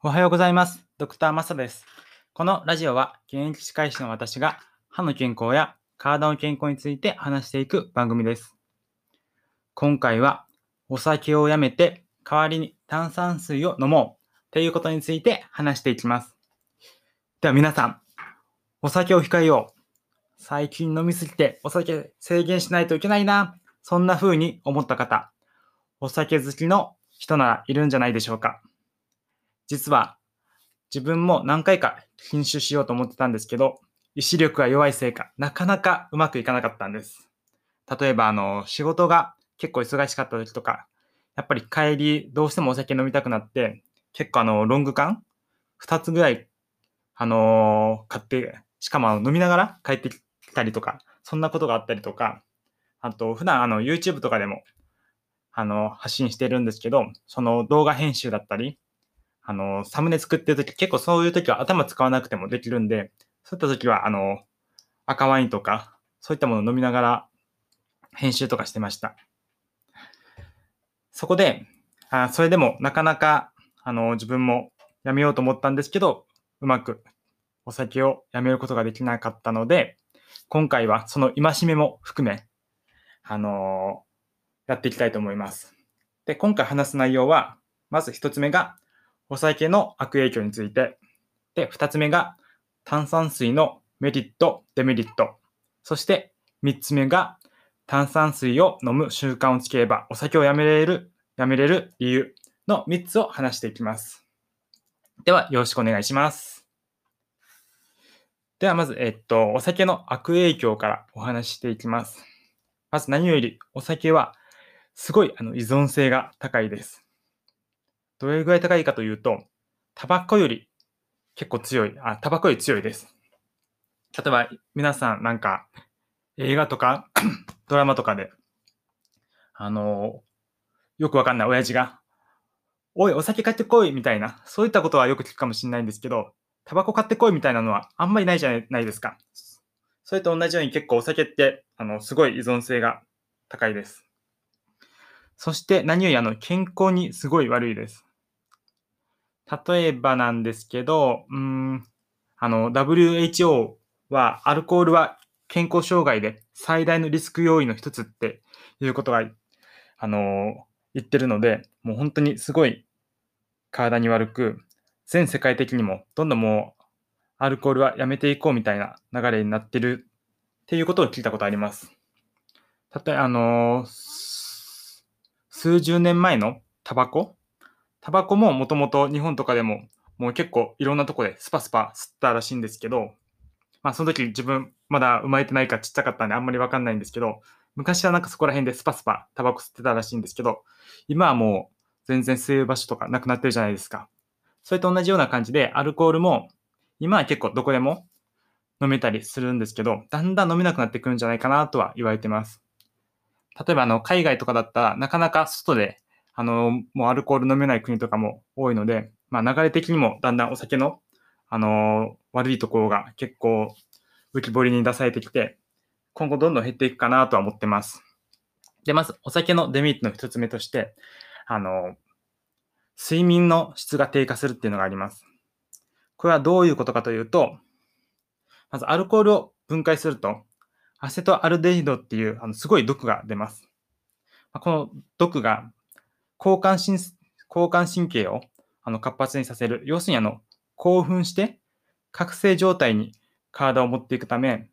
おはようございます。ドクターマサです。このラジオは現役歯科医師の私が歯の健康や体の健康について話していく番組です。今回はお酒をやめて代わりに炭酸水を飲もうということについて話していきます。では皆さん、お酒を控えよう。最近飲みすぎてお酒制限しないといけないな。そんな風に思った方、お酒好きの人ならいるんじゃないでしょうか。実は自分も何回か禁酒しようと思ってたんですけど、意志力が弱いせいか、なかなかうまくいかなかったんです。例えば、あの、仕事が結構忙しかった時とか、やっぱり帰り、どうしてもお酒飲みたくなって、結構あの、ロング缶 ?2 つぐらい、あの買って、しかも飲みながら帰ってきたりとか、そんなことがあったりとか、あと、普段あの、YouTube とかでも、あの、発信してるんですけど、その動画編集だったり、あの、サムネ作ってるとき、結構そういうときは頭使わなくてもできるんで、そういったときは、あの、赤ワインとか、そういったものを飲みながら編集とかしてました。そこで、あそれでもなかなか、あの、自分もやめようと思ったんですけど、うまくお酒をやめることができなかったので、今回はその戒めも含め、あのやっていきたいと思います。で、今回話す内容は、まず一つ目が、お酒の悪影響について。で、二つ目が炭酸水のメリット、デメリット。そして三つ目が炭酸水を飲む習慣をつければお酒をやめれる、やめれる理由の三つを話していきます。では、よろしくお願いします。では、まず、えっと、お酒の悪影響からお話ししていきます。まず何より、お酒はすごいあの依存性が高いです。どれぐらい高いかというと、タバコより結構強い、あ、タバコより強いです。例えば、皆さんなんか映画とか ドラマとかで、あの、よくわかんない親父が、おい、お酒買ってこいみたいな、そういったことはよく聞くかもしれないんですけど、タバコ買ってこいみたいなのはあんまりないじゃないですか。それと同じように結構お酒って、あの、すごい依存性が高いです。そして何よりあの健康にすごい悪いです。例えばなんですけど、うん、あの、WHO はアルコールは健康障害で最大のリスク要因の一つっていうことが、あの、言ってるので、もう本当にすごい体に悪く、全世界的にもどんどんもうアルコールはやめていこうみたいな流れになってるっていうことを聞いたことあります。例えば、あの、数十年前のタバコタバコももともと日本とかでももう結構いろんなとこでスパスパ吸ったらしいんですけど、まあその時自分まだ生まれてないかちっちゃかったんであんまりわかんないんですけど、昔はなんかそこら辺でスパスパタバコ吸ってたらしいんですけど、今はもう全然吸う場所とかなくなってるじゃないですか。それと同じような感じでアルコールも今は結構どこでも飲めたりするんですけど、だんだん飲めなくなってくるんじゃないかなとは言われてます。例えばあの海外とかだったらなかなか外であのもうアルコール飲めない国とかも多いので、まあ、流れ的にもだんだんお酒の、あの悪いところが結構浮き彫りに出されてきて、今後どんどん減っていくかなとは思ってます。で、まずお酒のデメリットの一つ目として、あの睡眠の質が低下するっていうのがあります。これはどういうことかというと、まずアルコールを分解すると、アセトアルデヒドっていうあのすごい毒が出ます。この毒が交感神交感神経をあの活発にさせる。要するにあの興奮して覚醒状態に体を持っていくため、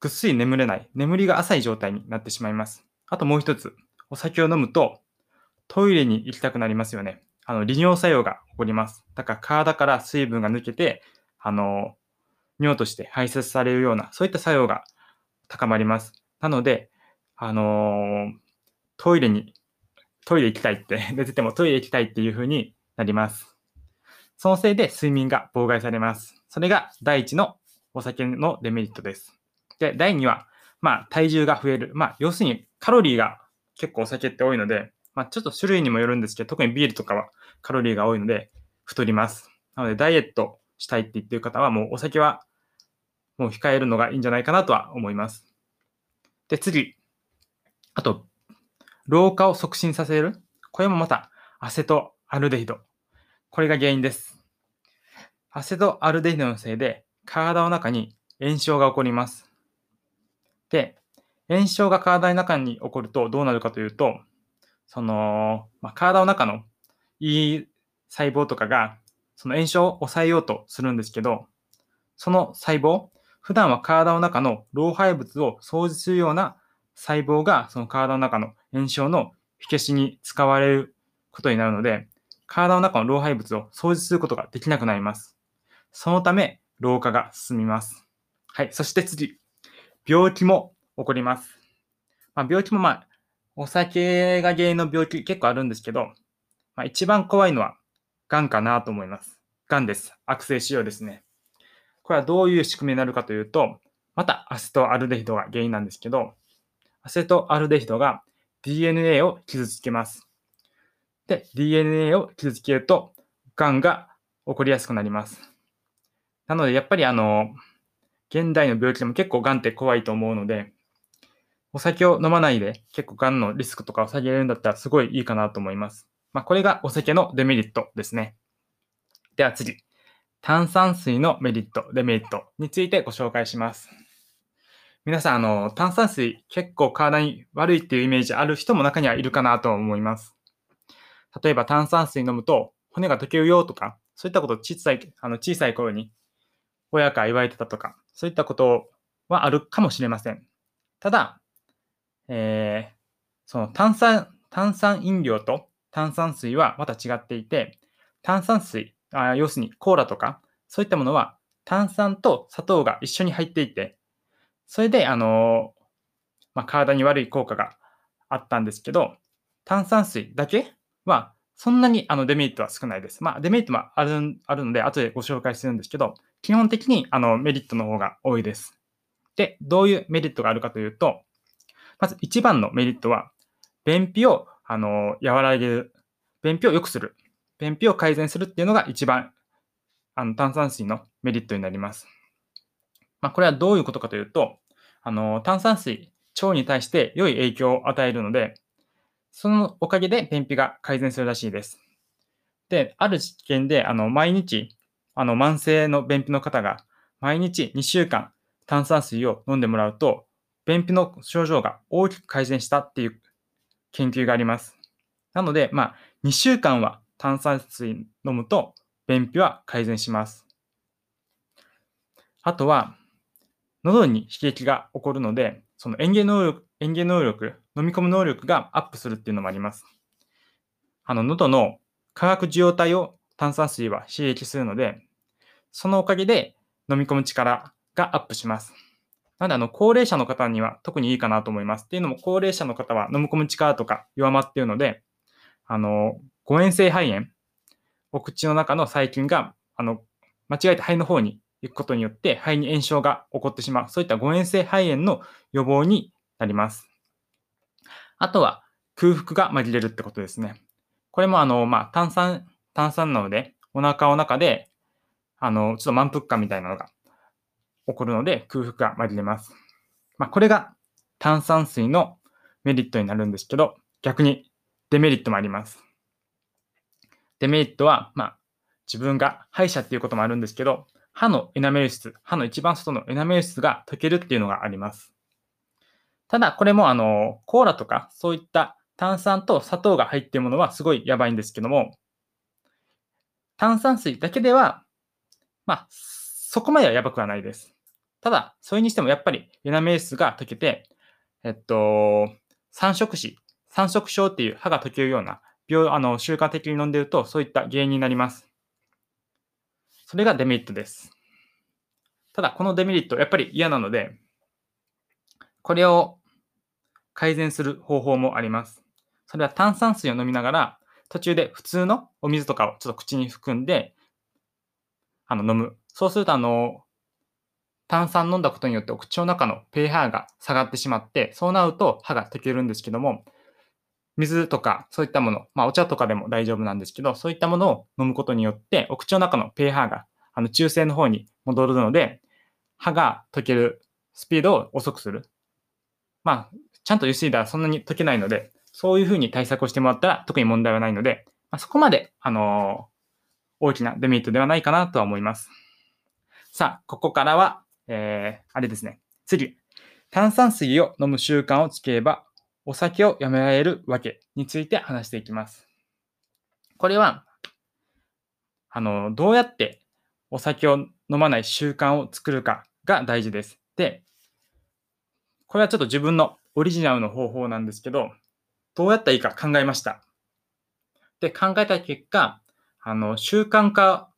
ぐっすり眠れない、眠りが浅い状態になってしまいます。あともう一つ、お酒を飲むとトイレに行きたくなりますよね。あの利尿作用が起こります。だから体から水分が抜けて、あの尿として排泄されるような、そういった作用が高まります。なので、あのー、トイレに、トイレ行きたいって、寝ててもトイレ行きたいっていう風になります。そのせいで睡眠が妨害されます。それが第一のお酒のデメリットです。で、第二は、まあ、体重が増える。まあ、要するにカロリーが結構お酒って多いので、まあ、ちょっと種類にもよるんですけど、特にビールとかはカロリーが多いので、太ります。なので、ダイエットしたいって言ってる方は、もうお酒はもう控えるのがいいんじゃないかなとは思います。で、次。あと、老化を促進させる？これもまた、アセトアルデヒド。これが原因です。アセトアルデヒドのせいで体の中に炎症が起こります。で、炎症が体の中に起こるとどうなるかというと、その、まあ、体の中のいい細胞とかが、その炎症を抑えようとするんですけど、その細胞、普段は体の中の老廃物を掃除するような細胞が、その体の中の炎症の火消しに使われることになるので、体の中の老廃物を掃除することができなくなります。そのため、老化が進みます。はい。そして次、病気も起こります。まあ、病気もまあ、お酒が原因の病気結構あるんですけど、まあ、一番怖いのは、癌かなと思います。癌です。悪性腫瘍ですね。これはどういう仕組みになるかというと、またアセトアルデヒドが原因なんですけど、アセトアルデヒドが DNA を傷つけます。で、DNA を傷つけると、癌が起こりやすくなります。なので、やっぱりあの、現代の病気でも結構癌って怖いと思うので、お酒を飲まないで結構癌のリスクとかを下げれるんだったらすごいいいかなと思います。まあ、これがお酒のデメリットですね。では次。炭酸水のメリット、デメリットについてご紹介します。皆さん、あの、炭酸水結構体に悪いっていうイメージある人も中にはいるかなと思います。例えば炭酸水飲むと骨が溶けるよとか、そういったことを小さい、あの小さい頃に親から言われてたとか、そういったことはあるかもしれません。ただ、えー、その炭酸、炭酸飲料と炭酸水はまた違っていて、炭酸水、あ要するにコーラとか、そういったものは炭酸と砂糖が一緒に入っていて、それで、あのまあ、体に悪い効果があったんですけど、炭酸水だけは、そんなにあのデメリットは少ないです。まあ、デメリットもあるあるので、後でご紹介するんですけど、基本的にあのメリットの方が多いです。で、どういうメリットがあるかというと、まず一番のメリットは、便秘をあの和らげる、便秘を良くする、便秘を改善するっていうのが一番あの炭酸水のメリットになります。まあ、これはどういうことかというと、あの炭酸水、腸に対して良い影響を与えるので、そのおかげで便秘が改善するらしいです。で、ある実験で、あの、毎日、あの、慢性の便秘の方が、毎日2週間炭酸水を飲んでもらうと、便秘の症状が大きく改善したっていう研究があります。なので、まあ、2週間は炭酸水飲むと、便秘は改善します。あとは、喉に刺激が起こるので、その嚥下能力、嚥下能力、飲み込む能力がアップするっていうのもあります。あの、喉の化学受容体を炭酸水は刺激するので、そのおかげで飲み込む力がアップします。なので、あの、高齢者の方には特にいいかなと思います。っていうのも、高齢者の方は飲み込む力とか弱まっているので、あの、誤嚥性肺炎、お口の中の細菌が、あの、間違えて肺の方に行くことによって肺に炎症が起こってしまう。そういった誤嚥性肺炎の予防になります。あとは空腹が紛れるってことですね。これもあの、まあ、炭酸、炭酸なので、お腹の中で、あの、ちょっと満腹感みたいなのが起こるので空腹が紛れます。まあ、これが炭酸水のメリットになるんですけど、逆にデメリットもあります。デメリットは、まあ、自分が歯医者っていうこともあるんですけど、歯のエナメル質、歯の一番外のエナメル質が溶けるっていうのがあります。ただ、これもあの、コーラとかそういった炭酸と砂糖が入っているものはすごいやばいんですけども、炭酸水だけでは、まあ、そこまではやばくはないです。ただ、それにしてもやっぱりエナメル質が溶けて、えっと、三色子、三色症っていう歯が溶けるような病、あの、習慣的に飲んでると、そういった原因になります。それがデメリットです。ただ、このデメリット、やっぱり嫌なので、これを改善する方法もあります。それは炭酸水を飲みながら、途中で普通のお水とかをちょっと口に含んで、あの、飲む。そうすると、あの、炭酸飲んだことによってお口の中の pH が下がってしまって、そうなると歯が溶けるんですけども、水とかそういったもの、まあお茶とかでも大丈夫なんですけど、そういったものを飲むことによって、お口の中の pH があの中性の方に戻るので、歯が溶けるスピードを遅くする。まあ、ちゃんとゆすいだらそんなに溶けないので、そういうふうに対策をしてもらったら特に問題はないので、まあ、そこまで、あの大きなデメリットではないかなとは思います。さあ、ここからは、えー、あれですね。次。炭酸水を飲む習慣をつければ、お酒をやめられるわけについて話していきます。これは、あの、どうやってお酒を飲まない習慣を作るかが大事です。で、これはちょっと自分のオリジナルの方法なんですけど、どうやったらいいか考えました。で、考えた結果、あの、習慣化、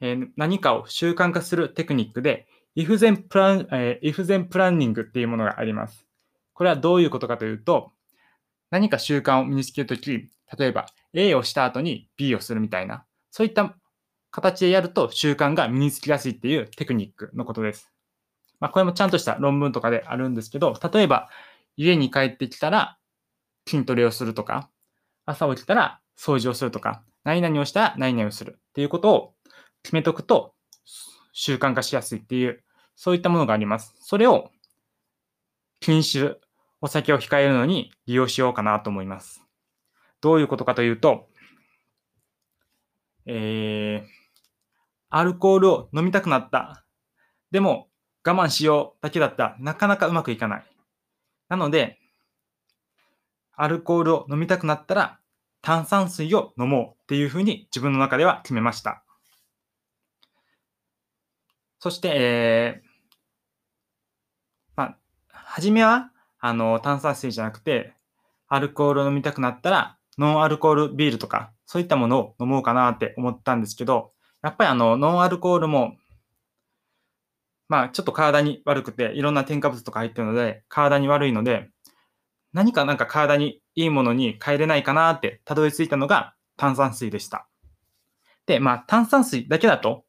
えー、何かを習慣化するテクニックで、if then, plan, えー、if then planning っていうものがあります。これはどういうことかというと、何か習慣を身につけるとき、例えば A をした後に B をするみたいな、そういった形でやると習慣が身につきやすいっていうテクニックのことです。まあ、これもちゃんとした論文とかであるんですけど、例えば家に帰ってきたら筋トレをするとか、朝起きたら掃除をするとか、何々をしたら何々をするっていうことを決めとくと習慣化しやすいっていう、そういったものがあります。それを禁酒、お酒を控えるのに利用しようかなと思います。どういうことかというと、えー、アルコールを飲みたくなった。でも我慢しようだけだったらなかなかうまくいかない。なので、アルコールを飲みたくなったら炭酸水を飲もうっていうふうに自分の中では決めました。そして、えー、まあ、初めは、あの、炭酸水じゃなくて、アルコールを飲みたくなったら、ノンアルコールビールとか、そういったものを飲もうかなって思ったんですけど、やっぱりあの、ノンアルコールも、まあ、ちょっと体に悪くて、いろんな添加物とか入ってるので、体に悪いので、何かなんか体にいいものに変えれないかなってたどり着いたのが炭酸水でした。で、まあ、炭酸水だけだと、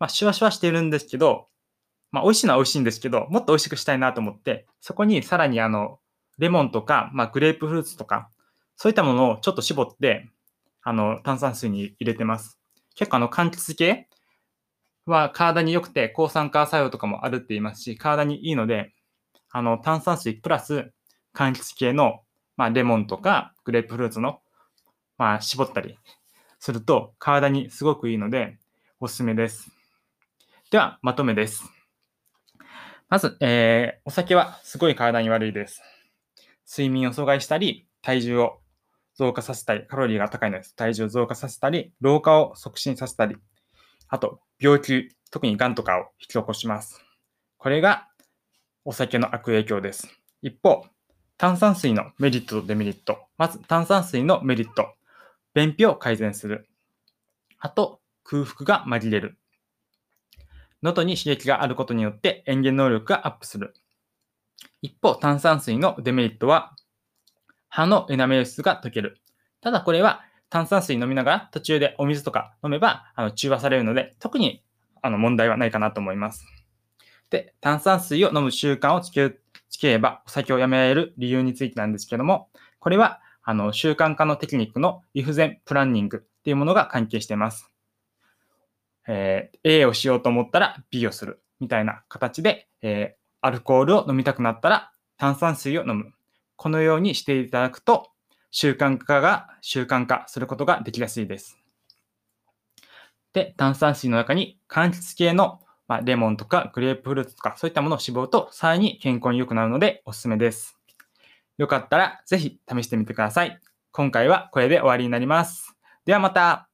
まあ、シュワシュワしてるんですけど、まあ、美味しいのは美味しいんですけど、もっと美味しくしたいなと思って、そこにさらにあの、レモンとか、まあ、グレープフルーツとか、そういったものをちょっと絞って、あの、炭酸水に入れてます。結構あの、柑橘系は体に良くて抗酸化作用とかもあるって言いますし、体にいいので、あの、炭酸水プラス柑橘系の、まあ、レモンとかグレープフルーツの、まあ、絞ったりすると体にすごくいいので、おすすめです。では、まとめです。まず、えー、お酒はすごい体に悪いです。睡眠を阻害したり、体重を増加させたり、カロリーが高いのです。体重を増加させたり、老化を促進させたり、あと、病気、特に癌とかを引き起こします。これがお酒の悪影響です。一方、炭酸水のメリットとデメリット。まず、炭酸水のメリット。便秘を改善する。あと、空腹が紛れる。喉に刺激があることによって塩原能力がアップする。一方、炭酸水のデメリットは、歯のエナメル質が溶ける。ただこれは炭酸水飲みながら途中でお水とか飲めばあの中和されるので、特にあの問題はないかなと思います。で、炭酸水を飲む習慣をつけつければお酒をやめられる理由についてなんですけども、これはあの習慣化のテクニックの if then プランニングっていうものが関係しています。えー、A をしようと思ったら B をするみたいな形で、えー、アルコールを飲みたくなったら炭酸水を飲む。このようにしていただくと習慣化が習慣化することができやすいです。で、炭酸水の中に柑橘系の、まあ、レモンとかグレープフルーツとかそういったものを絞るとさらに健康に良くなるのでおすすめです。よかったらぜひ試してみてください。今回はこれで終わりになります。ではまた。